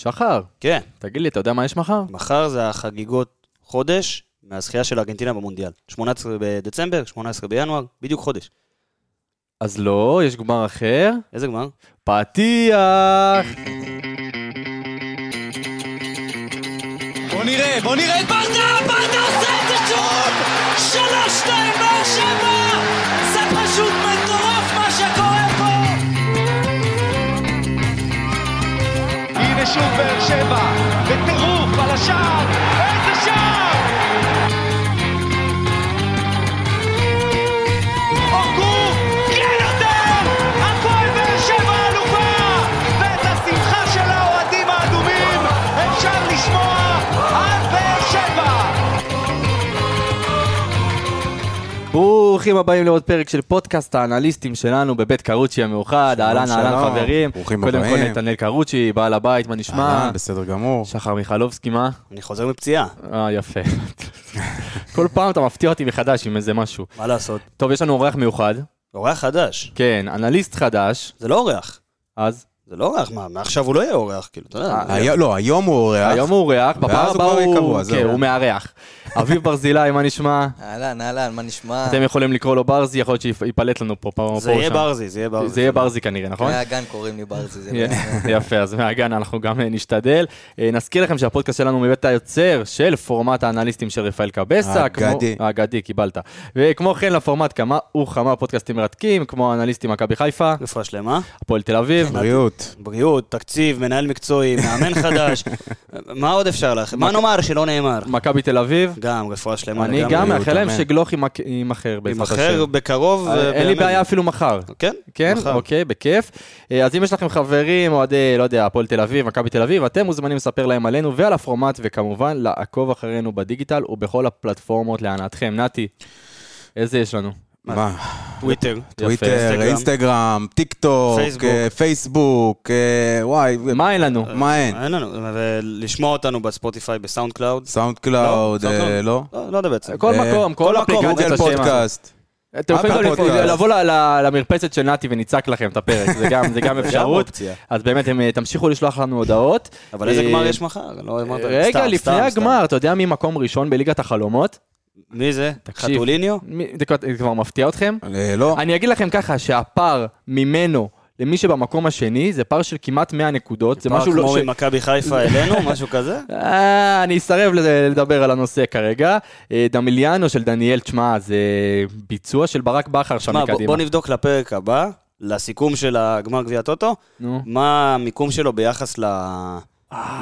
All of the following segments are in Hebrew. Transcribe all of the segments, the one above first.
שחר, כן, תגיד לי, אתה יודע מה יש מחר? מחר זה החגיגות חודש מהזכייה של ארגנטינה במונדיאל. 18 בדצמבר, 18 בינואר, בדיוק חודש. אז לא, יש גמר אחר. איזה גמר? פתיח! בוא נראה, בוא נראה את ברדה, ברדה עושה את זה שוב! שלוש, שתיים, באר שבע! שוב באר שבע, בטירוף על השער! ברוכים הבאים לעוד פרק של פודקאסט האנליסטים שלנו בבית קרוצ'י המאוחד. אהלן. אהלן חברים. ברוכים קודם כל הבאים. נתנאל קרוצ'י, בעל הבית, מה נשמע? אהלן, בסדר גמור. שחר מיכלובסקי, מה? אני חוזר מפציעה, אה, יפה. כל פעם אתה מפתיע אותי מחדש עם איזה משהו. מה לעשות? טוב, יש לנו אורח מיוחד. אורח חדש. כן, אנליסט חדש. זה לא אורח. אז? זה לא אורח, מה, מעכשיו הוא לא יהיה אורח, כאילו, אתה יודע. אה, לא, היום הוא אורח. היום הוא אורח, בפעם הבאה הוא... קבוע, זהו. כן, הוא מארח. אביב ברזילי, מה נשמע? אהלן, אהלן, מה נשמע? אתם יכולים לקרוא לו ברזי, יכול להיות שיפלט לנו פה פה זה או יהיה. ברזי, זה יהיה ברזי. זה יהיה ברזי כנראה, נכון? מהגן קוראים לי ברזי, זה יפה, אז מהגן אנחנו גם נשתדל. אה, נזכיר לכם שהפודקאסט שלנו מבית היוצר של פורמט האנליסטים של רפאל קבסה. האגדי. האגדי, קיבלת. וכמו כן לפורמט כמה וכמה פודקאסטים מרתקים, כמו אנליסטים מכבי חיפה, רפואה שלמה. הפועל תל אביב. בריאות. בריאות, תקציב, מנהל מקצועי, מאמן חדש. מה עוד אפשר לך? מה נאמר שלא נאמר? מכבי תל אביב. גם, רפואה שלמה. אני. גם מאחל להם. שגלוך יימכ- יימכר בעזרת השם. יימכר בקרוב. אה, אין לי. בעיה אפילו מחר. כן? כן. אוקיי, בכיף. אה, אז אם יש לכם חברים, אוהדי, לא יודע, הפועל תל אביב, מכבי תל אביב, אתם מוזמנים לספר להם עלינו ועל הפורמט, וכמובן לעקוב אחרינו בדיגיטל ובכל הפלטפורמות להנאתכם. נתי, איזה יש לנו? מה? טוויטר. טוויטר, אינסטגרם. טיק טוק, פייסבוק. אה, אה, וואי, מה אין לנו? מה אין? אין לנו, ולשמוע אותנו בספוטיפיי, בסאונד קלאוד. סאונד קלאוד, לא, אה, לא? לא, לא יודע בעצם. כל מקום, כל השם. פודקאסט. אתם יכולים. לבוא למרפסת של נתי ונצעק לכם את הפרק, זה גם זה גם אפשרות. אז באמת, הם, תמשיכו לשלוח לנו הודעות. אבל איזה גמר יש מחר? לא. רגע, לפני. הגמר, אתה יודע מי מקום ראשון בליגת החלומות? מי זה? תקשיב. חתוליניו? זה כבר- זה כבר מפתיע אתכם? אה, לא. אני אגיד לכם ככה, שהפער ממנו למי שבמקום השני, זה פער של כמעט 100 נקודות. זה פער משהו לא... כמו ש- ממכבי חיפה אלינו, משהו כזה? אה, אני אסרב לדבר על הנושא כרגע. אה, דמיליאנו של דניאל, תשמע, זה ביצוע של ברק בכר שם שמע, בוא- מקדימה. בוא נבדוק לפרק הבא, לסיכום של הגמר גביע טוטו, נו. מה המיקום שלו ביחס ל-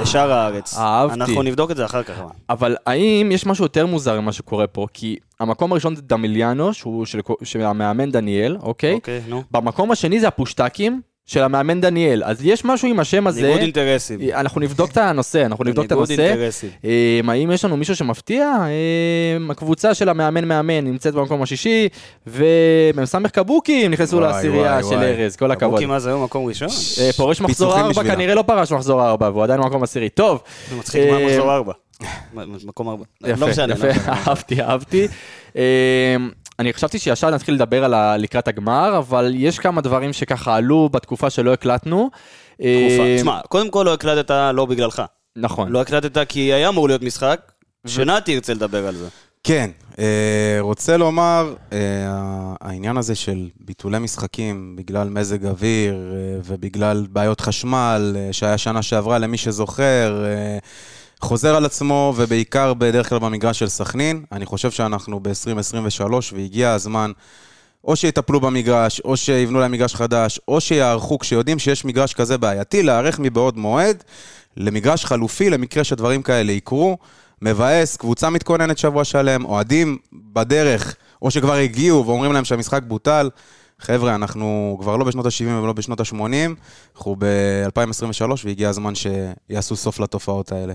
לשאר הארץ. אהבתי. אנחנו נבדוק את זה אחר כך. אבל. האם יש משהו יותר מוזר ממה שקורה פה? כי המקום הראשון זה דמיליאנו, שהוא של המאמן דניאל, אוקיי? אוקיי, נו. במקום השני זה הפושטקים של המאמן דניאל. אז יש משהו עם השם הזה. ניגוד אינטרסים. אנחנו נבדוק את הנושא, אנחנו נבדוק את ניגוד הנושא. אינטרסים. אה, האם יש לנו מישהו שמפתיע? אה, הקבוצה של המאמן מאמן נמצאת במקום השישי, ומ"ס קבוקים נכנסו לעשירייה של. ארז, כל הכבוד. אבוקי, מה זה היום מקום ראשון? אה, פורש מחזור ארבע. כנראה לא פרש מחזור ארבע, והוא עדיין במקום עשירי. טוב, זה מצחיק, מה אה, מחזור ארבע? מקום ארבע. יפה, לא משנה. יפה, לא משנה. אהבתי, אהבתי. אה, אני חשבתי שישר נתחיל לדבר על ה- לקראת הגמר, אבל יש כמה דברים שככה עלו בתקופה שלא הקלטנו. אה, תקופה. תשמע, קודם כל לא הקלטת לא בגללך. נכון. לא הקלטת כי היה אמור להיות משחק, שנתי ירצה לדבר על זה. כן, אה, רוצה לומר, אה, העניין הזה של ביטולי משחקים בגלל מזג אוויר אה, ובגלל בעיות חשמל, אה, שהיה שנה שעברה למי שזוכר, אה, חוזר על עצמו, ובעיקר בדרך כלל במגרש של סכנין. אני חושב שאנחנו ב-2023, והגיע הזמן או שיטפלו במגרש, או שיבנו להם מגרש חדש, או שיערכו, כשיודעים שיש מגרש כזה בעייתי, להיערך מבעוד מועד למגרש חלופי למקרה שדברים כאלה יקרו. מבאס, קבוצה מתכוננת שבוע שלם, אוהדים בדרך, או שכבר הגיעו ואומרים להם שהמשחק בוטל. חבר'ה, אנחנו כבר לא בשנות ה-70 ולא בשנות ה-80, אנחנו ב-2023 והגיע הזמן שיעשו סוף לתופעות האלה.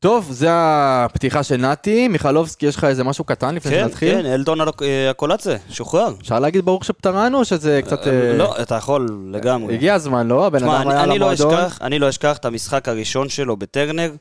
טוב, זה הפתיחה של נתי. מיכלובסקי, יש לך איזה משהו קטן לפני כן, שנתחיל? כן, אלדון הלוק- אה, הקולצה, שוחרר. אפשר להגיד ברוך שפטרנו, או שזה קצת... אה, לא, אתה יכול לגמרי. הגיע הזמן, לא? הבן אדם אני- היה אני לא למועדון. אשכח, אני לא אשכח את המשחק הראשון שלו בטרנר,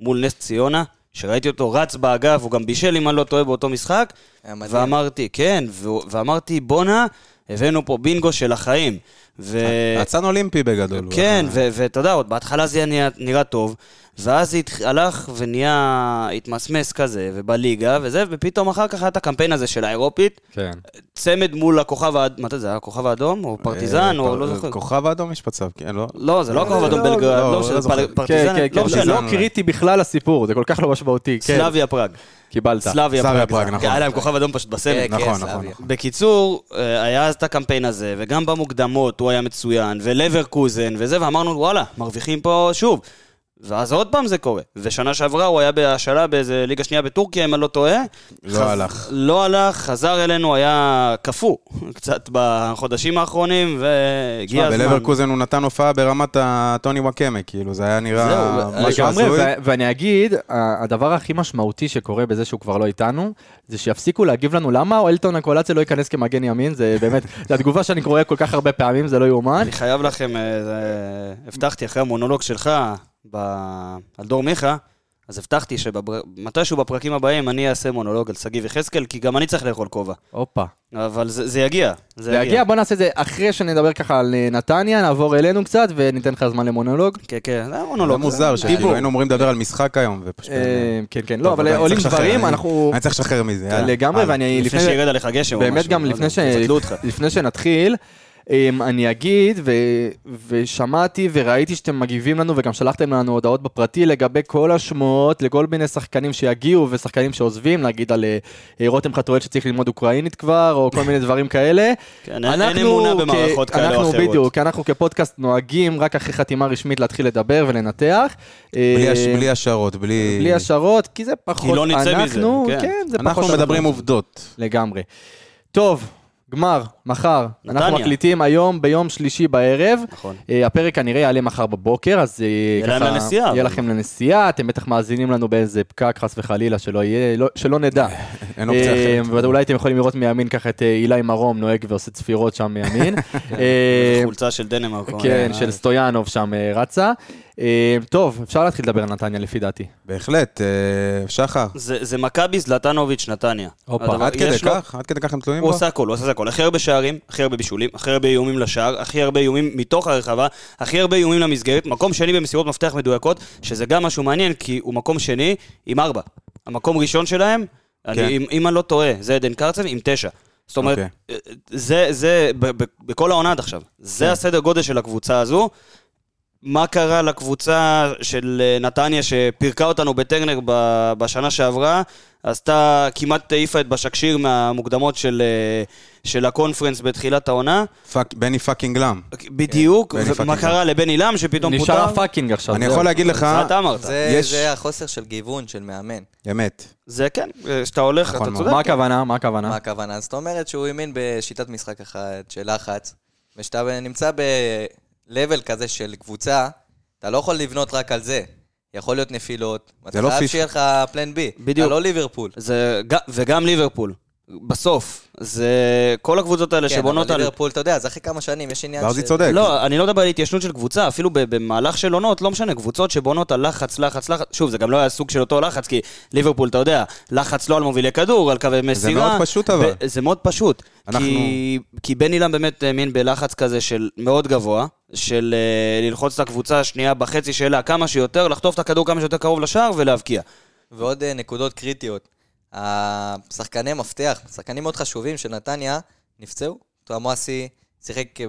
מול נס ציונה, שראיתי אותו רץ באגף, הוא גם בישל, אם אני לא טועה, באותו משחק. ואמרתי, כן, ואמרתי, בואנה, הבאנו פה בינגו של החיים. ו... אצן אולימפי בגדול. כן, ואתה יודע, עוד בהתחלה זה נראה טוב, ואז זה התח- הלך ונהיה, התמסמס כזה, ובליגה, וזה, ופתאום אחר כך היה את הקמפיין הזה של האירופית, כן. צמד מול הכוכב האדום, מתי זה היה? הכוכב האדום? או פרטיזן? אה, או פר- לא זוכר. כוכב האדום יש מצב, כן, לא? לא, זה לא הכוכב האדום לא, בלגרד, לא, לא, לא. פר- כן, פרטיזן, כן, לא כן, משנה, זה לא. קריטי בכלל הסיפור, זה כל כך לא משמעותי. סלאביה פראג. קיבלת. סלאביה פראג. פראג, זה- נכון. היה להם כוכב אדום פשוט בסמל. נכון, נכון. נכון. בקיצור, אה, היה אז את הקמפיין הזה, וגם במוקדמות הוא היה מצוין, ולברקוזן וזה, ואמרנו, וואלה, מרוויחים פה שוב. ואז עוד פעם זה קורה. ושנה שעברה הוא היה בהשאלה באיזה ליגה שנייה בטורקיה, אם אני לא טועה. לא הלך. לא הלך, חזר אלינו, היה קפוא קצת בחודשים האחרונים, והגיע הזמן. בלברקוזן הוא נתן הופעה ברמת הטוני וואקמה, כאילו, זה היה נראה זהו, משהו הזוי. ו- ואני אגיד, הדבר הכי משמעותי שקורה בזה שהוא כבר לא איתנו, זה שיפסיקו להגיב לנו למה אלטון הקולציה לא ייכנס כמגן ימין, זה באמת, זו התגובה שאני קורא כל כך הרבה פעמים, זה לא יאומן. אני חייב לכם, אה, זה- הבטחתי אחרי המונולוג שלך ב- על דור מיכה, אז הבטחתי שמתישהו בפרקים הבאים אני אעשה מונולוג על שגיב יחזקאל, כי גם אני צריך לאכול כובע. הופה. אבל זה זה יגיע. זה זה יגיע, בוא נעשה את זה אחרי שנדבר ככה על אה, נתניה, נעבור אלינו קצת וניתן לך זמן למונולוג. כן, כן, זה היה זה מונולוג. מוזר. שכאילו היינו אמורים לדבר על משחק היום, ופשוט... אה, כן, כן, לא, אבל עולים דברים, אנחנו... אני צריך לשחרר מזה, יאללה. לגמרי. ואני לפני. שירד עליך גשם או באמת משהו, גם לא לפני, שנתחיל, אני אגיד, ו... ושמעתי וראיתי שאתם מגיבים לנו, וגם שלחתם לנו הודעות בפרטי לגבי כל השמועות לכל מיני שחקנים שיגיעו ושחקנים שעוזבים, נגיד על אה, רותם חתואל שצריך ללמוד אוקראינית כבר, או כל מיני דברים כאלה. כן, אין- אין אמונה במערכות כאלה או אנחנו אחרות. בדיוק, אנחנו כפודקאסט נוהגים רק אחרי חתימה רשמית להתחיל לדבר ולנתח. בלי אה, השערות, בלי... בלי השערות, כי זה פחות לא נצא מזה, אנחנו, כן. כן, זה פחות אנחנו מדברים עובדות. לגמרי. טוב, גמר, מחר. נתניה. אנחנו מקליטים היום ביום שלישי בערב. נכון. אה, הפרק כנראה יעלה מחר בבוקר, אז להם ככה... לנסיעה, יהיה אבל. לכם לנסיעה, אתם בטח מאזינים לנו באיזה פקק, חס וחלילה, שלא יהיה, לא- שלא נדע. אין אופציה אה, אחרת. ואולי אתם יכולים לראות מימין ככה את אילי מרום נוהג ועושה צפירות שם מימין. חולצה של דנמרק. כן, של סטויאנוב שם רצה. טוב, אפשר להתחיל לדבר על נתניה לפי דעתי. בהחלט, שחר. זה זה מכבי זלטנוביץ' נתניה. עד כדי כך? עד כדי כך הם תלויים הוא בו? עושה הכל, הוא עושה הכל. הכי הרבה שערים, הכי הרבה בישולים, הכי הרבה איומים לשער, הכי הרבה איומים מתוך הרחבה, הכי הרבה איומים למסגרת, מקום שני במסירות מפתח מדויקות, שזה גם משהו מעניין, כי הוא מקום שני עם ארבע. המקום ראשון שלהם, כן. אני, אם, אם אני לא טועה, זה עדן קרצב עם תשע. זאת אומרת, אוקיי. זה, זה, ב, ב, בכל העונה עד עכשיו, זה כן. הסדר גודל של הקבוצה הזו. מה קרה לקבוצה של אה, נתניה שפירקה אותנו בטרנר ב- בשנה שעברה? עשתה, כמעט העיפה את בשקשיר מהמוקדמות של, אה, של הקונפרנס בתחילת העונה. fuck- בני fucking לם. בדיוק, בני ומה קרה לבני לם שפתאום פוטר? נשאר ה fucking עכשיו. אני. יכול להגיד לך, זה אתה אמרת. זה, יש- זה החוסר של גיוון של מאמן. אמת. זה כן, אה, שאתה הולך, נכון אתה מאוד. צודק. מה הכוונה? מה הכוונה? מה הכוונה? זאת אומרת שהוא האמין בשיטת משחק אחת של לחץ, וכשאתה נמצא ב-level כזה של קבוצה, אתה לא יכול לבנות רק על זה. יכול להיות נפילות, אתה לא חייב פיפ"א. שיהיה לך פלן בי. בדיוק. אתה לא ליברפול. זה, וגם ליברפול. בסוף, זה כל הקבוצות האלה כן, שבונות אבל על... ליברפול, אתה יודע, זה אחרי כמה שנים, יש עניין ברזי של- צודק. לא, אני לא מדבר על התיישנות של קבוצה, אפילו ב- במהלך של עונות, לא משנה, קבוצות שבונות על לחץ, לחץ, לחץ, שוב, זה גם לא היה סוג של אותו לחץ, כי ליברפול, אתה יודע, לחץ לא על מובילי כדור, על קווי מסירה. מאוד פשוט, אבל. זה מאוד פשוט. אנחנו- כי, כי בן אילם באמת האמין בלחץ כזה של מאוד גבוה, של uh, ללחוץ את הקבוצה השנייה בחצי שלה כמה שיותר, לחטוף את הכדור כמה שיותר קרוב לשער ולהבקיע. ועוד אה, נקודות קריטיות. השחקני מפתח, שחקנים מאוד חשובים של נתניה, נפצעו. תואמואסי שיחק אה,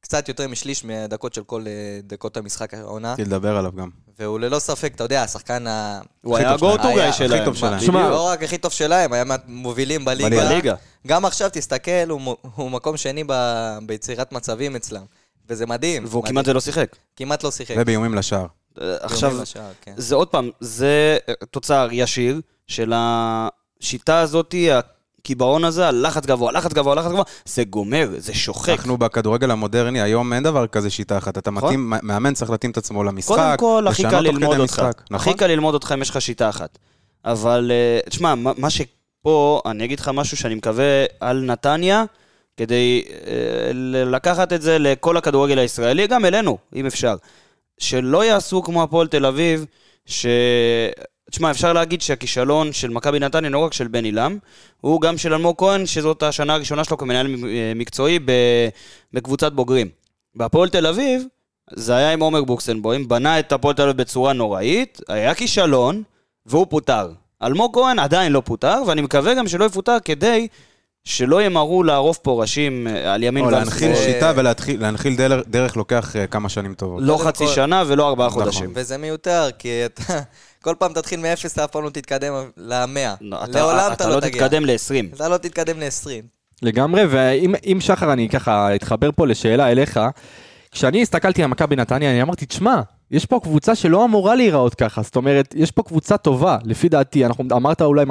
קצת יותר משליש מהדקות של כל אה, דקות המשחק העונה, רציתי לדבר עליו גם. והוא ללא ספק, אתה יודע, השחקן ה... הוא היה טוב שלהם. הכי טוב שלהם. שמע, לא רק הכי טוב שלהם, היה מהמובילים בליגה. בליגה. גם עכשיו, תסתכל, הוא, מקום שני ב, ביצירת מצבים אצלם. וזה מדהים. והוא מדהים. כמעט זה לא שיחק. כמעט לא שיחק. ובאיומים לשער. אה, עכשיו, לשער, כן. זה עוד פעם, זה תוצר ישיר של השיטה הזאת, הקיבעון הזה, הלחץ גבוה, לחץ גבוה, לחץ גבוה, זה גומר, זה שוחק. אנחנו בכדורגל המודרני, היום אין דבר כזה שיטה אחת. אתה נכון. מתאים, מאמן צריך להתאים את עצמו למשחק, קודם כל, הכי קל ללמוד אותך. משחק, נכון? הכי קל ללמוד אותך אם יש לך שיטה אחת. אבל, אה, תשמע, מה שפה, אני אגיד לך משהו שאני מקווה על נתניה, כדי אה, לקחת את זה לכל הכדורגל הישראלי, גם אלינו, אם אפשר. שלא יעשו כמו הפועל תל אביב, ש... תשמע, אפשר להגיד שהכישלון של מכבי נתניה, לא רק של בן עילם, הוא גם של אלמוג כהן, שזאת השנה הראשונה שלו כמנהל אה, מקצועי. בקבוצת בוגרים. בהפועל תל אביב, זה היה עם עומר בוקסנבוים, בנה את הפועל תל אביב בצורה נוראית, היה כישלון, והוא פוטר. אלמוג כהן עדיין לא פוטר, ואני מקווה גם שלא יפוטר כדי שלא ימהרו לערוף פה ראשים אה, על ימין או ועל להנחיל שמאל. שיטה ולהנחיל דרך- דרך לוקח אה, כמה שנים טובות. לא חצי כל- שנה ולא ארבעה נכון. חודשים. וזה מיותר, כי אתה... כל פעם תתחיל מאפס, אתה אף פעם לא תתקדם למאה. לא, אתה- לעולם אתה לא תגיע. תתקדם ל-20. אתה לא תתקדם ל-20. לגמרי, ואם אם שחר, אני ככה אתחבר פה לשאלה אליך, כשאני הסתכלתי על מכבי נתניה, אני אמרתי, תשמע, יש פה קבוצה שלא אמורה להיראות ככה, זאת אומרת, יש פה קבוצה טובה, לפי דעתי, אנחנו, אמרת אולי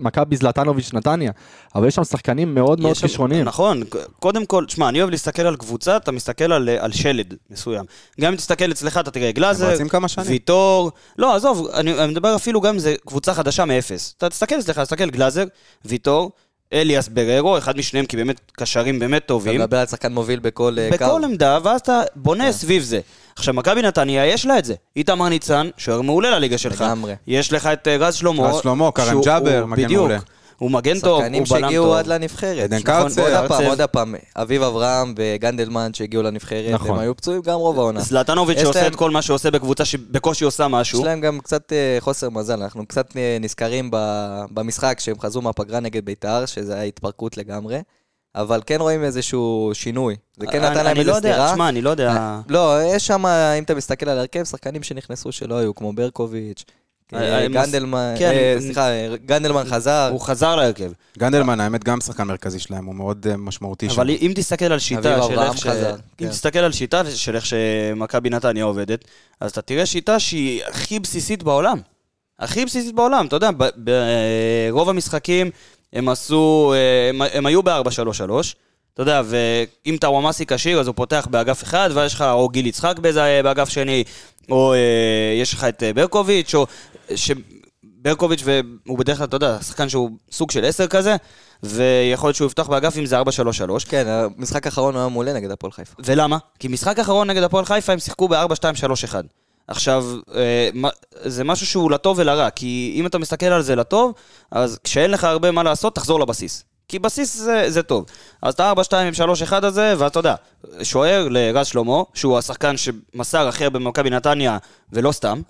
מכבי זלטנוביץ' נתניה, אבל יש שם שחקנים מאוד מאוד כישרוניים. נכון, קודם כל, תשמע, אני אוהב להסתכל על קבוצה, אתה מסתכל על, על שלד מסוים. גם אם תסתכל אצלך, אתה תראה גלאזר. ויטור, לא, עזוב, אני, אני מדבר אפילו גם אם זה קבוצה חדשה מאפס. אתה תסתכל אצלך, תסתכל גלאזר, ויטור, אליאס בררו, אחד משניהם, כי באמת קשרים באמת אתה טובים. מדבר על שחקן מוביל בכל אה, קו. בכל עמדה, ואז אתה כן. בונה סביב זה. עכשיו, מכבי נתניה, יש לה את זה. איתמר ניצן, שוער מעולה לליגה שלך. לגמרי. יש לך את אה, רז שלמה. רז שלמה, שהוא- ג'אבר, מגן בדיוק. מעולה. הוא מגן טוב, שחקנים הוא בלם טוב. שהגיעו עד לנבחרת. עדן נכון, קרצב. עוד הפעם. עוד הפעם. אביב אברהם וגנדלמן שהגיעו לנבחרת, נכון. הם היו פצועים גם רוב העונה. זלטנוביץ' שעושה להם- את כל מה שעושה בקבוצה שבקושי עושה משהו. יש להם גם קצת אה, חוסר מזל, אנחנו קצת אה, נזכרים ב- במשחק שהם חזרו מהפגרה נגד בית"ר, שזה היה התפרקות לגמרי, אבל כן רואים איזשהו שינוי. זה כן אני- נתן להם אני איזה לא יודע, סטירה. תשמע, אני לא יודע... לא, יש שם, אם אתה מסתכל על ההרכב, שחקנים שנכנסו שלא היו, כמו ברקוביץ', אה, אה, אה, גנדלמן, כן, אני- סליחה, גנדלמן חזר. הוא חזר להרכב. גנדלמן, האמת, גם שחקן מרכזי שלהם, הוא מאוד משמעותי שם. אבל אם תסתכל על שיטה של איך ש... אם כן. תסתכל על שיטה של איך שמכבי נתניה עובדת, אז אתה תראה שיטה שהיא הכי בסיסית בעולם. הכי בסיסית בעולם, אתה יודע, ברוב המשחקים הם עשו... אה, הם, הם היו ב-4-3-3. אתה יודע, ואם טאוואמאסי כשיר, אז הוא פותח באגף אחד, ואז יש לך או גיל יצחק באיזה, באגף שני, או אה, יש לך את אה, ברקוביץ', או... ש... ברקוביץ', והוא בדרך כלל, אתה יודע, שחקן שהוא סוג של עשר כזה, ויכול להיות שהוא יפתח באגף אם זה 4-3-3. כן, המשחק האחרון הוא היה מעולה נגד הפועל חיפה. ולמה? כי משחק אחרון נגד הפועל חיפה הם שיחקו ב-4-2-3-1. עכשיו, אה, זה משהו שהוא לטוב ולרע, כי אם אתה מסתכל על זה לטוב, אז כשאין לך הרבה מה לעשות, תחזור לבסיס. כי בסיס זה, זה טוב. אז את ה-4-2-3-1 הזה, ואתה יודע, שוער לרז שלמה, שהוא השחקן שמסר הרבה במכבי נתניה, ולא סתם,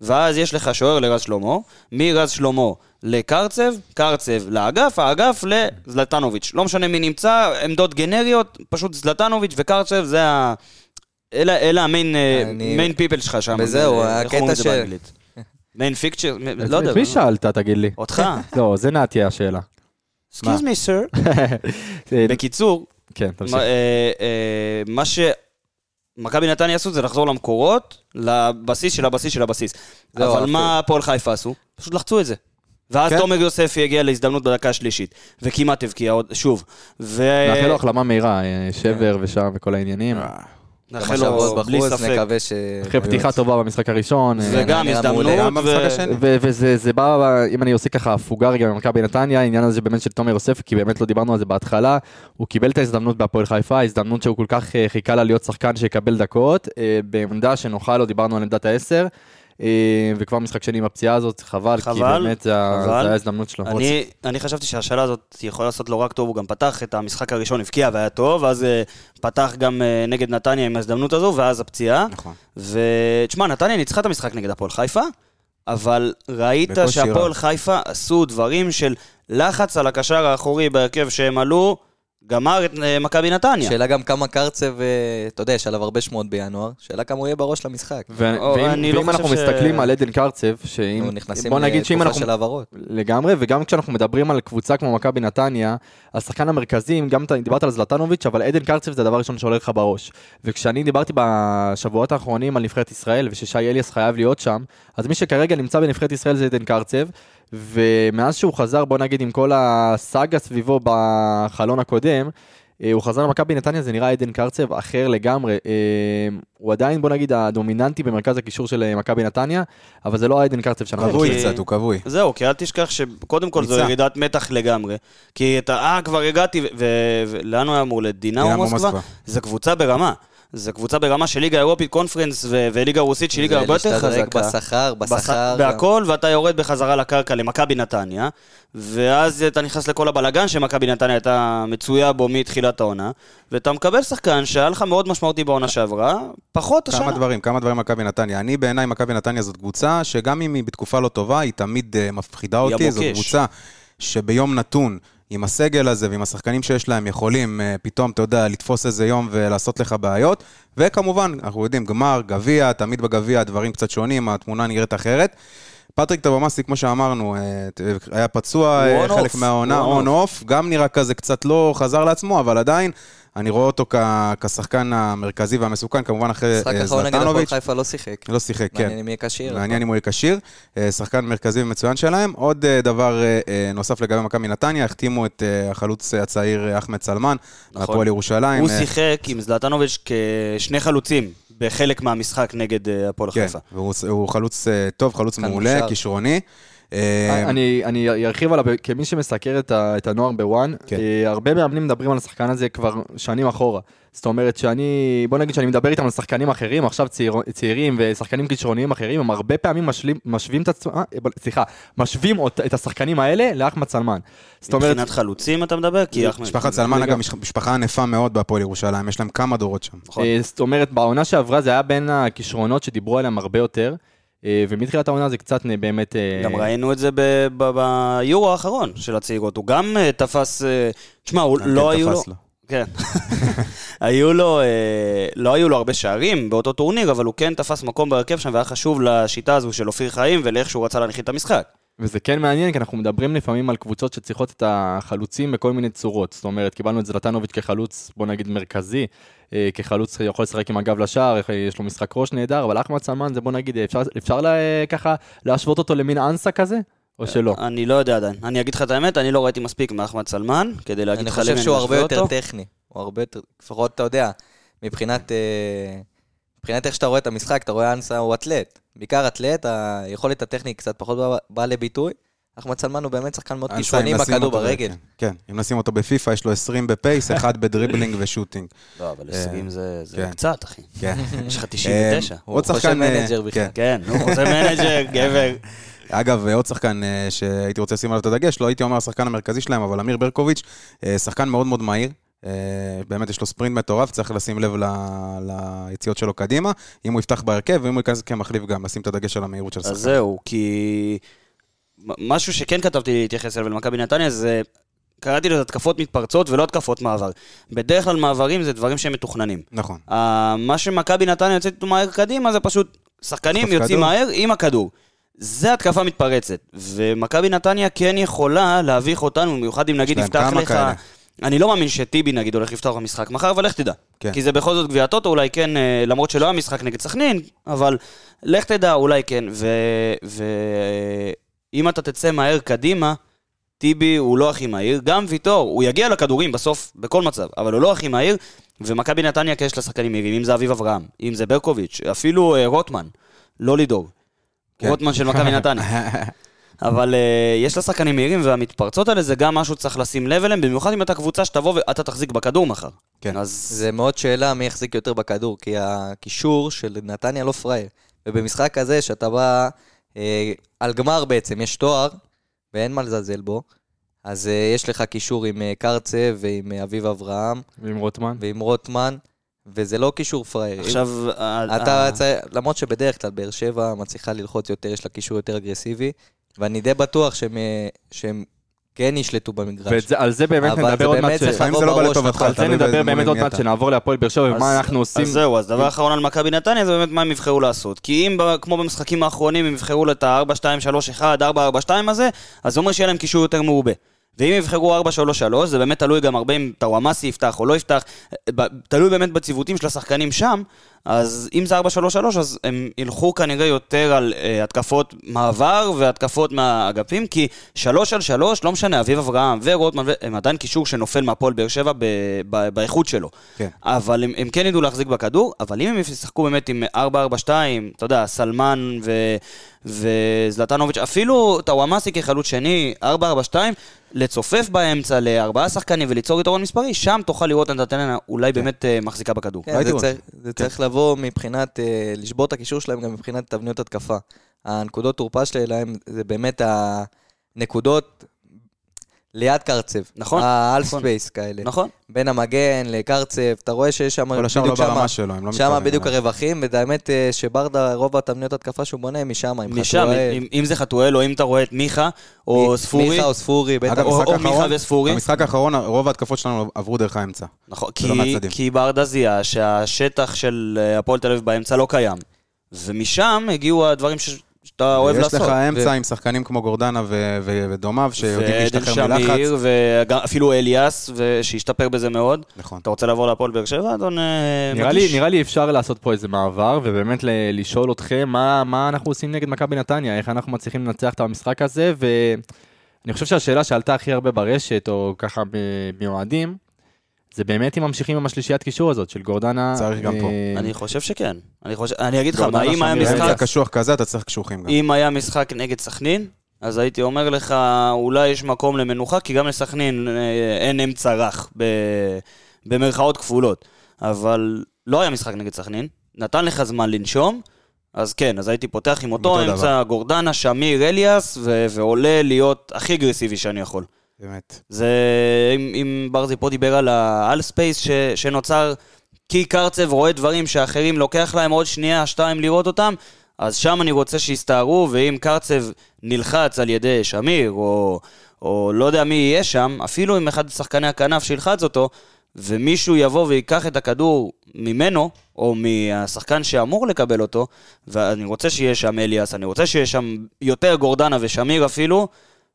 ואז יש לך שוער לרז שלמה, מרז שלמה לקרצב, קרצב לאגף, האגף לזלטנוביץ'. לא משנה מי נמצא, עמדות גנריות, פשוט זלטנוביץ' וקרצב זה ה... אלה, אלה המיין אני- מיין פיפל שלך שם. וזהו, איך הקטע אומרים את זה ש- באנגלית? מיין פיקצ'ר? לא יודע. מי שאלת, תגיד לי? אותך. לא, זה נעתי השאלה. Me, sir. אה, בקיצור, כן, תמשיך. מה, אה, אה, שמכבי נתניה עשו זה לחזור למקורות, לבסיס של הבסיס של הבסיס. אבל אפילו. מה הפועל חיפה עשו? פשוט לחצו את זה. ואז כן. תומר יוספי הגיע להזדמנות בדקה השלישית, וכמעט הבקיע עוד, שוב. ו... נאחל לו החלמה מהירה, אה, שבר ושם וכל העניינים. נאחל לו, בלי ספק. נקווה ש... אחרי פתיחה טובה במשחק הראשון. אה, הזדמנות. מעולה. גם במשחק ו- השני. ו- וזה זה בא, אם אני עושה ככה הפוגה רגע במכבי נתניה, העניין הזה באמת של תומר יוסף, כי באמת לא דיברנו על זה בהתחלה, הוא קיבל את ההזדמנות בהפועל חיפה, ההזדמנות שהוא כל כך אה, חיכה לה להיות שחקן שיקבל דקות, אה, בעמדה שנוחה לו, דיברנו על עמדת העשר, וכבר משחק שני עם הפציעה הזאת, חבל, כי באמת זה ה- חבל. זה היה ההזדמנות שלו. אני, אני חשבתי שהשאלה הזאת יכולה לעשות לא רק טוב, הוא גם פתח את המשחק הראשון, הבקיע והיה טוב, אז אה, פתח גם אה, נגד נתניה עם ההזדמנות הזו, ואז הפציעה. נכון. ותשמע, נתניה ניצחה את המשחק נגד הפועל חיפה, אבל ראית שהפועל. חיפה עשו דברים של לחץ על הקשר האחורי בהרכב שהם עלו, גמר את אה, מכבי נתניה. שאלה גם כמה קרצב, אה, אתה יודע, יש עליו הרבה שמועות בינואר, שאלה כמה הוא יהיה בראש למשחק. ואם לא אנחנו מסתכלים על עדן קרצב, שאם, נכנסים לתקופה של העברות. לגמרי, וגם כשאנחנו מדברים על קבוצה כמו מכבי נתניה, השחקן המרכזי, גם אתה דיברת על זלטנוביץ', אבל עדן קרצב זה הדבר הראשון שעולה לך בראש. וכשאני דיברתי בשבועות האחרונים על נבחרת ישראל, וששי אליאס חייב להיות שם, אז מי שכרגע נמצא בנבחרת ישראל זה עדן קרצב, ומאז שהוא חזר, בוא נגיד, עם כל הסאגה סביבו בחלון הקודם, אה, הוא חזר למכבי נתניה, זה נראה עדן קרצב אחר לגמרי. אה, הוא עדיין, בוא נגיד, הדומיננטי במרכז הקישור של אה, מכבי נתניה, אבל זה לא העדן קרצב שאנחנו כבוי כי-. קצת, הוא כבוי. זהו, כי אל תשכח שקודם כל זו. ירידת מתח לגמרי. כי אתה, אה, כבר הגעתי, ולאן הוא היה אמור? מוסקבה? מוסקבה. זו קבוצה ברמה. זה קבוצה ברמה של ליגה אירופית, קונפרנס ו- וליגה רוסית, שהיא ליגה הרבה יותר חזקה. בשכר, בשכר. גם. בהכל, ואתה יורד בחזרה לקרקע למכבי נתניה, ואז אתה נכנס לכל הבלגן שמכבי נתניה הייתה מצויה בו מתחילת העונה, ואתה מקבל שחקן שהיה לך מאוד משמעותי בעונה שעברה, פחות השנה. כמה דברים, כמה דברים מכבי נתניה. אני בעיניי, מכבי נתניה זאת קבוצה שגם אם היא בתקופה לא טובה, היא תמיד uh, מפחידה היא אותי. זאת. קבוצה שביום נתון, עם הסגל הזה ועם השחקנים שיש להם, יכולים uh, פתאום, אתה יודע, לתפוס איזה יום ולעשות לך בעיות. וכמובן, אנחנו יודעים, גמר, גביע, תמיד בגביע הדברים קצת שונים, התמונה נראית אחרת. פטריק טוומאסי, כמו שאמרנו, אה, היה פצוע אה, חלק מהעונה, on off, גם נראה כזה קצת לא חזר לעצמו, אבל עדיין, אני רואה אותו כשחקן המרכזי והמסוכן, כמובן אחרי משחק אה, האחרון נגד הפועל זלטנוביץ'. חיפה לא שיחק. לא שיחק, כן. מעניין אם יהיה כשיר. מעניין אם הוא יהיה כשיר. שחקן מרכזי ומצוין שלהם. עוד דבר נוסף לגבי מכבי נתניה, החתימו את החלוץ הצעיר אחמד סלמן, נכון. מהפועל ירושלים. הוא שיחק עם זלטנוביץ' כשני חלוצים בחלק מהמשחק נגד אה, הפועל כן, חיפה. והוא הוא חלוץ אה, טוב, חלוץ מעולה. כישרוני. אה, אני, אני ארחיב עליו, כמי שמסקר את, ה, את הנוער בוואן, כן. הרבה מאמנים מדברים על השחקן הזה כבר שנים אחורה. זאת אומרת שאני, בוא נגיד שאני מדבר איתם על שחקנים אחרים, עכשיו צעיר, צעירים ושחקנים כישרוניים אחרים, הם הרבה פעמים משלים, משווים את עצמם, אה, סליחה, משווים אות- את השחקנים האלה לאחמד סלמן. זאת אומרת, מבחינת חלוצים אתה מדבר? כי אחמד... משפחת סלמן, אגב, מש- משפחה ענפה מאוד בהפועל ירושלים, יש להם כמה דורות שם. נכון. אה, זאת אומרת, בעונה שעברה זה היה בין הכישרונות שדיברו עליהם הרבה יותר, אה, ומתחילת העונה זה קצת באמת... גם ראינו את זה ביורו האחרון של הצעירות. הוא גם תפס... תשמע, הוא כן, לא היו לו... כן. היו לו, אה, לא היו לו הרבה שערים באותו טורניר, אבל הוא כן תפס מקום בהרכב שם, והיה חשוב לשיטה הזו של אופיר חיים ולאיך שהוא רצה להנחית את המשחק. וזה כן מעניין, כי אנחנו מדברים לפעמים על קבוצות שצריכות את החלוצים בכל מיני צורות. זאת אומרת, קיבלנו את זלטנוביץ' כחלוץ, בוא נגיד מרכזי, אה, כחלוץ יכול לשחק עם הגב לשער, אה, יש לו משחק ראש נהדר, אבל אחמד סלמן זה בוא נגיד, אפשר, אפשר לה, ככה להשוות אותו למין אנסה כזה, או שלא? אני לא יודע עדיין. אני אגיד לך את האמת, אני לא ראיתי מספיק מאחמד סלמן, כדי להגיד אני לך חושב למי שהוא אני הרבה משווה יותר אותו. טכני. הוא הרבה יותר, לפחות אתה יודע, מבחינת אה, מבחינת איך שאתה רואה את המשחק, אתה רואה אנסה הוא אתלט. בעיקר אתלט, היכולת הטכנית קצת פחות באה- לביטוי. אחמד סלמן הוא באמת שחקן מאוד כישרוני עם הכדור אותו ברגל. כן, כן, אם נשים אותו בפיפא, יש לו 20 ב pace, אחד ב dribbling ו shooting. לא, אבל הישגים זה זה כן. קצת, אחי. כן. יש לך 99. אה, הוא חושב. אה, manager בכלל. כן. כן, נו, חוזה manager, גבר. אגב, עוד שחקן אה, שהייתי רוצה לשים עליו את הדגש, לא הייתי אומר השחקן המרכזי שלהם, אבל אמיר ברקוביץ', אה, שחקן מאוד מאוד מהיר. אה, באמת יש לו ספרינט מטורף, צריך לשים לב ל- ליציאות שלו קדימה. אם הוא יפתח בהרכב, ואם הוא ייכנס כמחליף גם, לשים את הדגש על המהירות של אז השחקן. זהו, כי... משהו שכן כתבתי להתייחס אליו למכבי נתניה זה... קראתי לזה התקפות מתפרצות ולא התקפות מעבר. בדרך כלל מעברים זה דברים שהם מתוכננים. נכון. מה שמכבי נתניה יוצאת מהר קדימה זה פשוט שחקנים יוצאים כדור. מהר עם הכדור. זה התקפה מתפרצת. ומכבי נתניה כן יכולה להביך אותנו, במיוחד אם נגיד יפתח לך... כאלה. אני לא מאמין שטיבי נגיד הולך לפתוח במשחק מחר, אבל לך תדע. כן. כי זה בכל זאת גביע טוטו, אולי כן, אה, למרות שלא היה משחק נגד סכנין, אבל לך תדע, אולי כן. ואם אתה תצא מהר קדימה, טיבי הוא לא הכי מהיר, גם ויטור, הוא יגיע לכדורים בסוף, בכל מצב, אבל הוא לא הכי מהיר, ומכבי נתניה כי יש לה שחקנים מהירים, אם זה אביב אברהם, אם זה ברקוביץ', אפילו אה, רוטמן, לא לידור. כן. רוטמן של מכבי נתניה. אבל uh, יש לה שחקנים מהירים, והמתפרצות האלה זה גם משהו שצריך לשים לב אליהם, במיוחד אם אתה קבוצה שתבוא ואתה תחזיק בכדור מחר. כן. אז זה מאוד שאלה מי יחזיק יותר בכדור, כי הקישור של נתניה לא פראייר. ובמשחק כזה, שאתה בא אה, על גמר בעצם, יש תואר, ואין מה לזלזל בו, אז אה, יש לך קישור עם אה, קרצב ועם אה, אביב אברהם ועם רוטמן? ועם רוטמן, וזה לא קישור פראייר. עכשיו... אתה ה- צריך, למרות שבדרך כלל באר שבע מצליחה ללחוץ יותר, יש לה קישור יותר אגרסיבי, ואני די בטוח שהם, שהם כן ישלטו במגרש. ועל זה באמת אבל נדבר זה עוד מעט, באמת ש- צריך לפעמים זה לבוא לא בא בראש, לטובתך, נכון. על זה נדבר באמת עוד מעט. שנעבור להפועל באר שבע, ומה אנחנו עושים. אז זהו, אז דבר אחרון על מכבי נתניה זה באמת מה הם יבחרו לעשות. כי אם, כמו במשחקים האחרונים, הם יבחרו את ה-4-2-3-1, 4-4-2 הזה, אז זה אומר שיהיה להם קישור יותר מעובה. ואם יבחרו 4-3-3, זה באמת תלוי גם הרבה אם טוואמאסי יפתח או לא יפתח, תלוי באמת בציוותים של השחקנים שם, אז אם זה 4-3-3, אז הם ילכו כנראה יותר על uh, התקפות מעבר והתקפות מהאגפים, כי 3 על 3, לא משנה, אביב אברהם ורוטמן, הם עדיין קישור שנופל מהפועל באר שבע ב- ב- באיכות שלו. כן. אבל הם, הם כן ידעו להחזיק בכדור, אבל אם הם ישחקו באמת עם 4-4-2, אתה יודע, סלמן ו... וזלטנוביץ', אפילו טוואמאסי כחלוץ שני, 4-4-2, לצופף באמצע לארבעה שחקנים וליצור יתרון מספרי, שם תוכל לראות את נתניה אולי באמת אה, מחזיקה בכדור. כן, זה, רוצה. צריך, צריך לבוא מבחינת, אה, לשבור את הקישור שלהם גם מבחינת תבניות התקפה. הנקודות תורפה שלהם זה באמת הנקודות ליד קרצב. נכון, ה half נכון. space כאלה. נכון? בין המגן לקרצב, אתה רואה שיש שם כל השאר לא בדיוק ברמה שמה- שלו, הם לא שם מתקרבים בדיוק אליו. הרווחים, והאמת אה, שברדה, רוב התבניות התקפה שהוא בונה הם משם, עם משם, חתואל, אם, אם זה חתואל, או אם אתה רואה את מיכה, או מי- ספורי, מיכה או ספורי, בטח. או- או מיכה וספורי. במשחק האחרון רוב ההתקפות שלנו עברו דרך האמצע. נכון, ולא כי. כי ברדה זיהה שהשטח של אה, הפועל תל אביב באמצע לא קיים. ומשם הגיעו הדברים ש... שאתה אוהב יש לעשות. לך אמצע ו- עם שחקנים כמו גורדנה ו- ו- ודומיו, שיודעים ועדן להשתחרר מלחץ. שמיר, ואפילו אליאס, שהשתפר בזה מאוד. נכון. אתה רוצה לעבור להפועל באר שבע, אדון אה, נראה לי, מקיש? נראה לי אפשר לעשות פה איזה מעבר, ובאמת ל- לשאול אתכם מה, מה אנחנו עושים נגד מכבי נתניה, איך אנחנו מצליחים לנצח את המשחק הזה, ואני חושב שהשאלה שעלתה הכי הרבה ברשת, או ככה ב- מאוהדים, זה באמת אם ממשיכים עם השלישיית קישור הזאת של גורדנה. צריך גם פה. אה, אני חושב שכן. אני, חושב... אני אגיד לך גורדנה מה, אם היה משחק... באמצע קשוח כזה אתה צריך קשוחים גם. אם היה משחק נגד סכנין, אז הייתי אומר לך, אולי יש מקום למנוחה, כי גם לסכנין אה, אין אמצע רך, ב... במרכאות כפולות. אבל לא היה משחק נגד סכנין, נתן לך זמן לנשום, אז כן, אז הייתי פותח עם אותו, אותו אמצע, דבר. גורדנה, שמיר, אליאס, ו... ועולה להיות הכי אגרסיבי שאני יכול. באמת. זה, אם, אם ברזי פה דיבר על ה half space ש, שנוצר כי קרצב רואה דברים שאחרים לוקח להם עוד שנייה, שתיים לראות אותם, אז שם אני רוצה שיסתערו, ואם קרצב נלחץ על ידי שמיר, או, או לא יודע מי יהיה שם, אפילו עם אחד משחקני הכנף שילחץ אותו, ומישהו יבוא ויקח את הכדור ממנו, או מהשחקן שאמור לקבל אותו, ואני רוצה שיהיה שם אליאס, אני רוצה שיהיה שם יותר גורדנה ושמיר אפילו,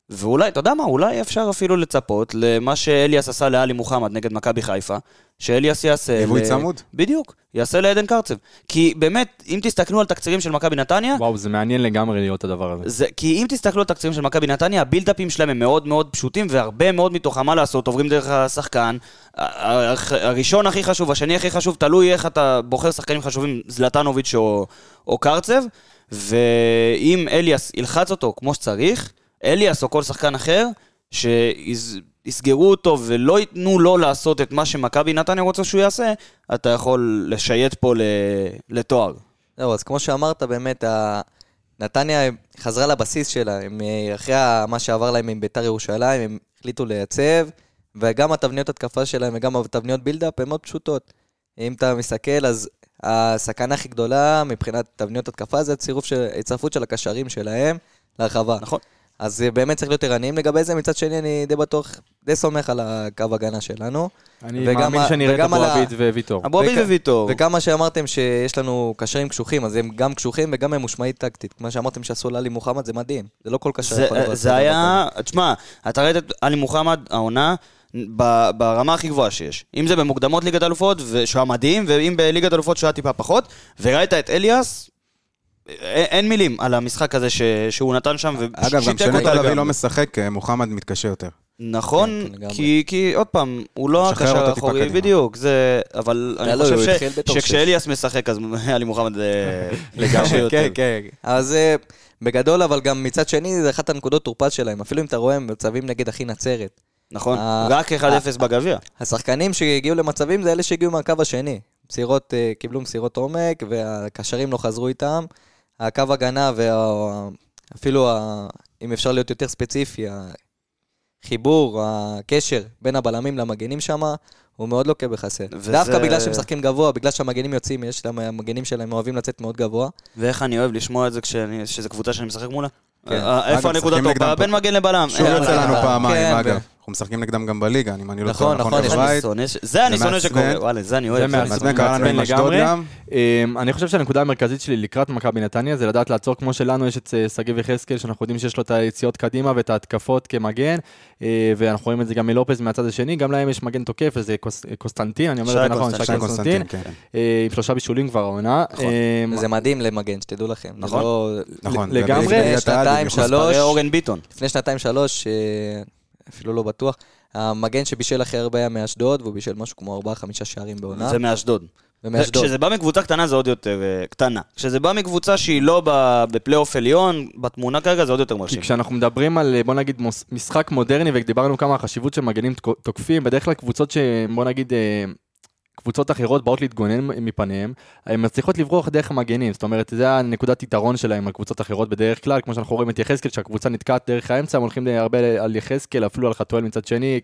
ואולי, אתה יודע מה, אולי אפשר אפילו לצפות למה שאליאס עשה לאלי מוחמד נגד מכבי חיפה, שאליאס יעשה... ליווי ל- צמוד? בדיוק, יעשה לעדן קרצב. כי באמת, אם תסתכלו על תקצירים של מכבי נתניה, וואו, זה מעניין לגמרי לראות את הדבר הזה. זה, כי אם תסתכלו על תקצירים של מכבי נתניה, הבילדאפים שלהם הם מאוד מאוד פשוטים, והרבה מאוד מתוכם מה לעשות, עוברים דרך השחקן. הראשון הכי חשוב, השני הכי חשוב, תלוי איך אתה בוחר שחקנים חשובים, זלטנוביץ' או, או קרצב, ואם אליאס ילחץ אותו כמו שצריך, אליאס או כל שחקן אחר, שיסגרו אותו ולא ייתנו לו לעשות את מה שמכבי נתניה רוצה שהוא יעשה, אתה יכול לשייט פה לתואר. זהו, אז כמו שאמרת, באמת, נתניה חזרה לבסיס שלה. הם, אה, אחרי מה שעבר להם עם ביתר ירושלים, הם החליטו לייצב, וגם התבניות התקפה שלהם וגם התבניות בילדאפ הן מאוד פשוטות. אם אתה מסתכל, אז הסכנה הכי גדולה מבחינת תבניות התקפה זה הצירוף של, הצטרפות של הקשרים שלהם להרחבה. נכון. אז אה, באמת צריך להיות ערניים לגבי זה. מצד שני, אני די בטוח, די סומך על הקו הגנה שלנו. אני וגם מאמין ה- שנראה את אבו עביד וויטור. אבו עביד וויטור. וכמה שאמרתם שיש לנו קשרים קשוחים, אז הם גם קשוחים וגם ממושמעים טקטית. כמו שאמרתם שעשו לעלי מוחמד, זה מדהים. זה לא כל קשר זה, יכול לבצע זה דבר היה, תשמע, אתה ראית את עלי מוחמד, העונה, ב- ברמה הכי גבוהה שיש. אם זה במוקדמות ליגת אלופות, שהוא היה מדהים, ואם בליגת אלופות שהוא היה טיפה פחות, וראית את אליאס, אין, אין מילים על המשחק הזה ש, שהוא נתן שם, אגב, גם כשנטע לביא. לא משחק, אה, מוחמד מתקשה יותר. נכון, כן, לגמרי. כי, כי עוד פעם, הוא לא הקשר האחורי. בדיוק, זה, אבל היה אני חושב ש, שכשאליאס משחק, אז עלי מוחמד זה לגמרי, קשה יותר. כן, כן. אז אה, בגדול, אבל גם מצד שני, זה אחת הנקודות תורפז שלהם. אפילו אם אתה רואה, הם מצבים נגד אחי נצרת. נכון, אה, רק 1-0 בגביע. השחקנים שהגיעו למצבים זה אלה שהגיעו מהקו השני. מסירות, אה, קיבלו מסירות עומק, והקשרים לא חזרו איתם. הקו הגנה ואפילו, אם אפשר להיות יותר ספציפי, החיבור, הקשר בין הבלמים למגנים שם, הוא מאוד לוקה בחסר. וזה- דווקא בגלל שהם משחקים גבוה, בגלל שהמגנים יוצאים, יש להם, המגנים שלהם אוהבים לצאת מאוד גבוה. ואיך אני אוהב לשמוע את זה כשזו קבוצה שאני משחק מולה. כן. אה, איפה הנקודה טובה? בין מגן לבלם. שוב אה, יוצא אה, לנו כן, פעמיים, ו- אגב. אנחנו משחקים נגדם גם בליגה, אם אני לא נכון, טועה, נכון, יש שונא ש- זה אני שונא. שקורה, וואלה, זה אני אוהב. זה מעצבן, קרה לנו עם אשדוד לגמרי. גם. אמ, אני חושב שהנקודה המרכזית שלי לקראת מכבי נתניה זה לדעת לעצור, כמו שלנו יש את אה, שגיב יחזקאל, שאנחנו יודעים שיש לו את היציאות קדימה ואת ההתקפות כמגן, אה, ואנחנו רואים את זה גם מלופז מהצד השני, גם להם יש מגן תוקף, וזה קוס- קוסטנטין, אני אומר את זה נכון. שי קונסטנטין, כן. אה, עם שלושה בישולים כבר העונה. נכון. אמ, זה מדהים למגן, שתדעו לכם. נכון. לא- נכון. לגמרי. לפני שנתיים שלוש, אה, אפילו לא בטוח, המגן שבישל הכי הרבה היה מאשדוד, והוא בישל משהו כמו ארבעה, חמישה שערים בעונה. זה מאשדוד. ומאשדוד. כשזה בא מקבוצה קטנה זה עוד יותר אה, קטנה. כשזה בא מקבוצה שהיא לא ב- בפלייאוף עליון, בתמונה כרגע זה עוד יותר כי מרשים. כשאנחנו מדברים על, בוא נגיד, משחק מודרני, ודיברנו כמה החשיבות של מגנים תוקפים, בדרך כלל קבוצות ש... בוא נגיד, אה, קבוצות אחרות באות להתגונן מפניהם, הן מצליחות לברוח דרך המגנים, זאת אומרת, זה הנקודת יתרון שלהם על קבוצות אחרות בדרך כלל, כמו שאנחנו רואים את יחזקאל, שהקבוצה נתקעת דרך האמצע, הם הולכים הרבה על יחזקאל, אפילו על חתואל מצד שני,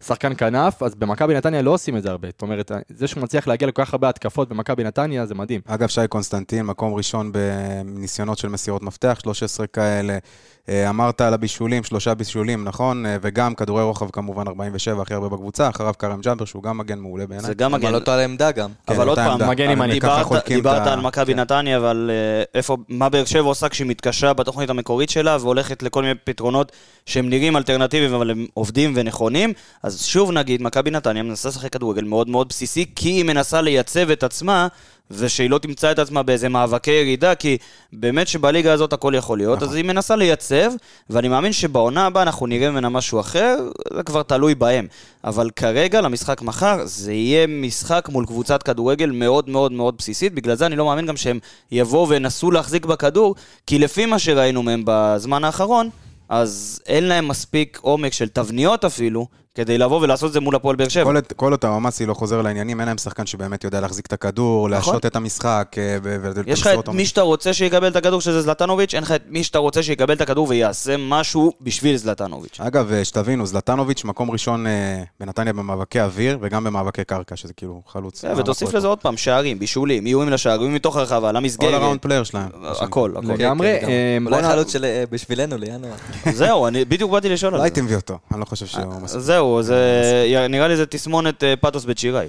כשחקן כנף, אז במכבי נתניה לא עושים את זה הרבה, זאת אומרת, זה שהוא מצליח להגיע לכל כך הרבה התקפות במכבי נתניה, זה מדהים. אגב, שי קונסטנטין, מקום ראשון בניסיונות של מסירות מפתח, 13 כאלה. אה, אמרת על הבישולים, שלושה בישולים, נכון? אה, וגם כדורי רוחב כמובן 47, הכי הרבה בקבוצה, אחריו כרם ג'אבר, שהוא גם מגן מעולה בעיניי. זה גם מגן. אותו על העמדה גם. כן, אבל עוד אותה פעם, עמדה. מגן ימני. ככה דיברת, חולקים את דיברת ה- על מכבי כן. נתניה ועל אה, איפה, מה באר שבע עושה כשהיא מתקשה בתוכנית המקורית שלה והולכת לכל מיני פתרונות שהם נראים אלטרנטיביים אבל הם עובדים ונכונים. אז שוב נגיד, מכבי נתניה מנסה לשחק כדורגל מאוד מאוד בסיסי כי היא מנסה לייצב את עצמה ושהיא לא תמצא את עצמה באיזה מאבקי ירידה, כי באמת שבליגה הזאת הכל יכול להיות, נכון. אז היא מנסה לייצב, ואני מאמין שבעונה הבאה אנחנו נראה ממנה משהו אחר, זה כבר תלוי בהם. אבל כרגע, למשחק מחר, זה יהיה משחק מול קבוצת כדורגל מאוד מאוד מאוד בסיסית, בגלל זה אני לא מאמין גם שהם יבואו וינסו להחזיק בכדור, כי לפי מה שראינו מהם בזמן האחרון, אז אין להם מספיק עומק של תבניות אפילו, כדי לבוא ולעשות את זה מול הפועל באר שבע. כל, כל עוד המאסי לא חוזר לעניינים, אין להם שחקן שבאמת יודע להחזיק את הכדור, נכון. להשהות את המשחק, אה, ו- ולמסור יש לך את מי שאתה רוצה שיקבל את הכדור שזה זלטנוביץ', אין לך את מי שאתה רוצה שיקבל את הכדור ויעשה משהו בשביל זלטנוביץ'. אגב, אה, שתבינו, זלטנוביץ', מקום ראשון אה, בנתניה במאבקי אוויר, וגם במאבקי קרקע, שזה כאילו חלוץ. כן, ותוסיף לזה עוד פעם, שערים, בישולים, איומים לשער, איומים מתוך הרחבה, כל למסגרת. ה all-round player שלהם. הכל, הכל. לגמרי. גם. בוא אולי נ- חלוץ של בשבילנו לינואר. זהו, אני בדיוק באתי לשאול על זה. הייתי מביא אותו, אני לא חושב שהוא מספיק. זהו, זה... נראה לי זה תסמונת אה, פתוס בצ'יראי.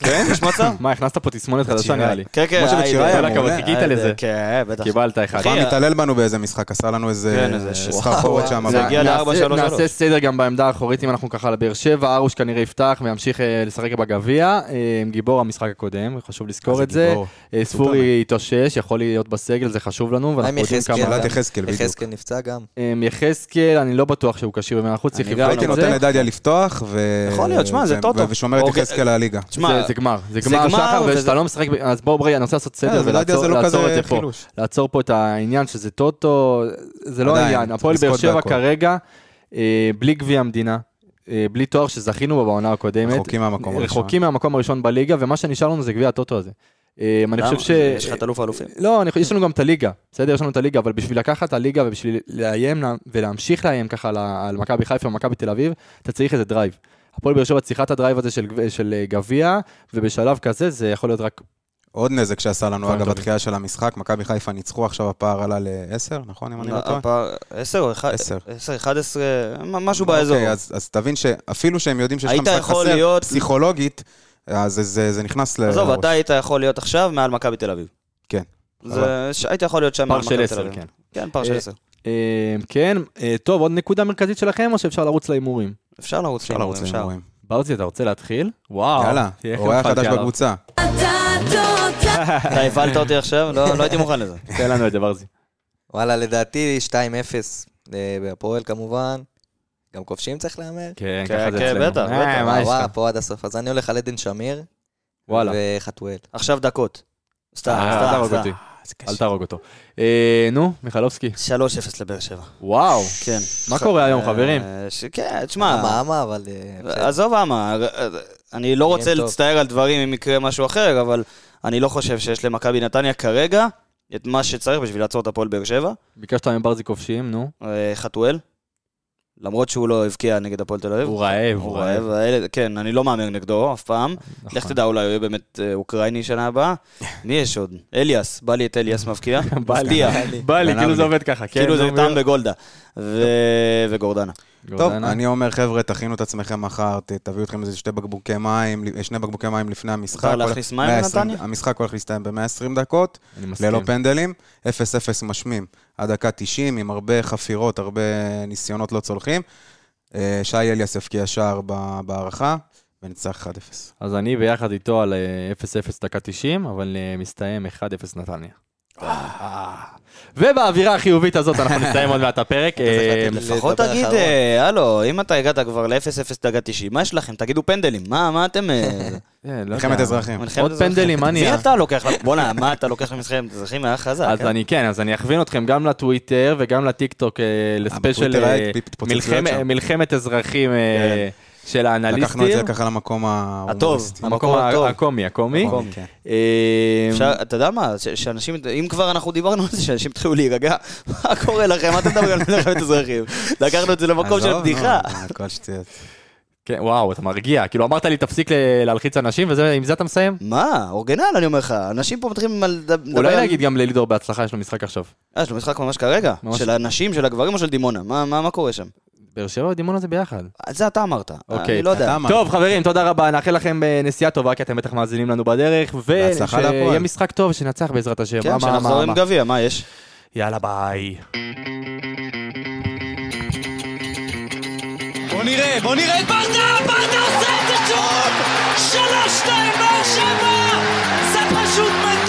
כן? יש מצב? מה, הכנסת פה תסמונת חדשה. נראה לי. כן, כן. כמו שבצ'יראי היידה. כל היה מעולה. חיכית היידה, לזה. כן, בטח. קיבלת אחד. פעם התעלל בנו באיזה משחק, עשה לנו איזה כן, סחרחורת שם. זה הגיע נעשה- ל-4-3-3. נעשה סדר גם בעמדה האחורית, אם אנחנו ככה לבאר שבע, ארוש כנראה יפתח וימשיך אה, לשחק בגביע, אה, גיבור המשחק הקודם, חשוב לזכור את זה. אה, ספורי התאושש, יכול להיות בסגל, זה חשוב לנו, ואנחנו יודעים יחזקאל? כמה... שאלת יחזקאל, בדיוק. יחזקאל נפצע גם. אה, יחזקאל, אני לא בטוח שהוא כשיר במאה צריך אני לבדוק גם הייתי את נותן זה. לדדיה לפתוח, זה טוטו. ושומר את אוקיי. יחזקאל לליגה. תשמע, זה- זה גמר, זה גמר שחר, וכשאתה לא משחק, אז בואו ברי, אני רוצה לעשות סדר בסדר, ולדיה ולעצור לא את זה פה. לעצור פה את העניין שזה טוטו, זה לא העניין. הפועל באר שבע. כרגע, אה, בלי גביע המדינה, אה, בלי תואר שזכינו בו בעונה הקודמת. רחוקים מהמקום הראשון. רחוקים מהמקום הראשון בליגה, ומה שנשאר לנו זה גביע הטוטו הזה. אה, אני? חושב ש... יש לך את אלוף האלופים. לא, יש לנו גם את הליגה, בסדר? יש לנו את הליגה, אבל בשביל לקחת את הליגה ובשביל לאיים לה- ולהמשיך לאיים ככה על מכבי חיפה ומכבי תל אביב, אתה צריך איזה drive. הפועל באר שבע צריכה את ה drive הזה של, של אה, גביע, ובשלב כזה זה יכול להיות רק... עוד נזק שעשה לנו, אגב. הדחייה של המשחק, מכבי חיפה ניצחו, עכשיו הפער עלה ל-10, נכון, אם אני לא טועה? הפער- עשר או אחד- עשר. עשר, 11, משהו באזור. אוקיי, אז תבין שאפילו שהם יודעים שיש לך משחק יכול חסר, פסיכולוגית, אז זה- נכנס ל- עזוב, לראש. אתה היית יכול להיות עכשיו מעל מכבי תל אביב. כן. היית יכול להיות שם מעל מכבי 10, תל אביב. כן. כן, פער של אה, 10. אה, כן, אה, טוב, עוד נקודה מרכזית שלכם, או שאפשר לרוץ להימורים? אפשר לרוץ אפשר לרוץ להימורים. ברצי, אתה רוצה להתחיל? וואו. יאללה, אורח חדש. בקבוצה. אתה הבלת אותי עכשיו? לא לא הייתי מוכן לזה. תן לנו את זה, ברזי. וואלה, לדעתי 2-0 אה, בהפועל כמובן. גם כובשים צריך להמר. כן, כן, ככה זה כן, אצלנו. בטח, אה, בטח. וואו? פה עד הסוף. אז אני הולך על עדן שמיר. וואלה. וחתואל. עכשיו דקות. סתם, אה, סתם, סתם. אל תהרוג אותו. אה, נו, מיכלובסקי. 3-0 לבאר שבע. וואו. כן. מה קורה היום, אה, חברים? ש- כן, תשמע, אמה אמה, אבל... אה. עזוב אמה, אני לא רוצה. להצטער על דברים אם יקרה משהו אחר, אבל אני לא חושב שיש למכבי נתניה כרגע את מה שצריך בשביל לעצור את הפועל באר שבע. ביקשת מברזי כובשים, נו. אה, חתואל, למרות שהוא לא הבקיע נגד הפועל תל אביב. הוא רעב, הוא רעב, כן, אני לא מהמר נגדו אף פעם. נכון. לך תדע, אולי הוא יהיה באמת אה, אוקראיני שנה הבאה. מי יש עוד? אליאס, בא לי את אליאס מבקיע. בא לי. בא לי, גנב כאילו זה. עובד ככה, כן. כאילו זה טעם בגולדה. וגורדנה. טוב? אני אומר, חבר'ה, תכינו את עצמכם מחר, תביאו אתכם איזה שתי בקבוקי מים, שני בקבוקי מים לפני המשחק. מותר להכניס מים 120 לנתניה? המשחק הולך להסתיים ב-120 דקות. ללא פנדלים, 0-0 משמים עד דקה 90, עם הרבה חפירות, הרבה ניסיונות לא צולחים. אה, שי אליאס יבקיע שער בהערכה, ונצטרך 1-0. אז אני ביחד איתו על אה, 0-0 דקה 90, אבל אה, מסתיים 1-0 נתניה. ובאווירה החיובית הזאת אנחנו נסיים עוד מעט הפרק. אה, לפחות תגיד. אה, הלו, אם אתה הגעת כבר ל-0-0 דקה 90, מה יש לכם? תגידו פנדלים. מה, מה אתם... אה, לא מלחמת. אזרחים. עוד? פנדלים, מה מי נהיה? אתה לוקח? ל- בואנה, מה אתה לוקח למלחמת אזרחים? היה חזק. אז? אני כן, אז אני אכווין אתכם גם לטוויטר וגם לטיקטוק לספיישל מלחמת- אזרחים של לקחנו את האנליסטים. זה ככה למקום ההומוריסטי. המקום הטוב. הקומי, הקומי. הקומי. כן. אה, אפשר, אתה יודע מה, שאנשים, אם כבר אנחנו דיברנו על זה, שאנשים התחילו להירגע, מה קורה לכם? מה אתם מדברים על מלחמת אזרחים? לקחנו את זה למקום של בדיחה. הכל שטויות. כן, וואו, אתה מרגיע. כאילו אמרת לי תפסיק ל- להלחיץ אנשים, ועם זה אתה מסיים? מה? אורגנל, אני אומר לך. אנשים פה מתחילים על... לדבר אולי להגיד גם ללידור בהצלחה, יש לו משחק עכשיו. אה, יש לו משחק ממש כרגע? של הנשים, של הגברים או של דימונה? מה- מה מה קורה שם? באר שבע ודימונה זה ביחד. זה אתה אמרת, אוקיי. אני לא יודע. טוב, חברים, תודה רבה, נאחל לכם אה, נסיעה טובה, כי אתם בטח מאזינים לנו בדרך, ושיהיה משחק טוב, שנצח בעזרת השם. כן, שנחזור עם גביע, מה יש? יאללה, ביי. בוא נראה, בוא נראה את ברדה, ברדה עושה את זה שוב! שלוש, שתיים, באר שבע! זה פשוט מדהים!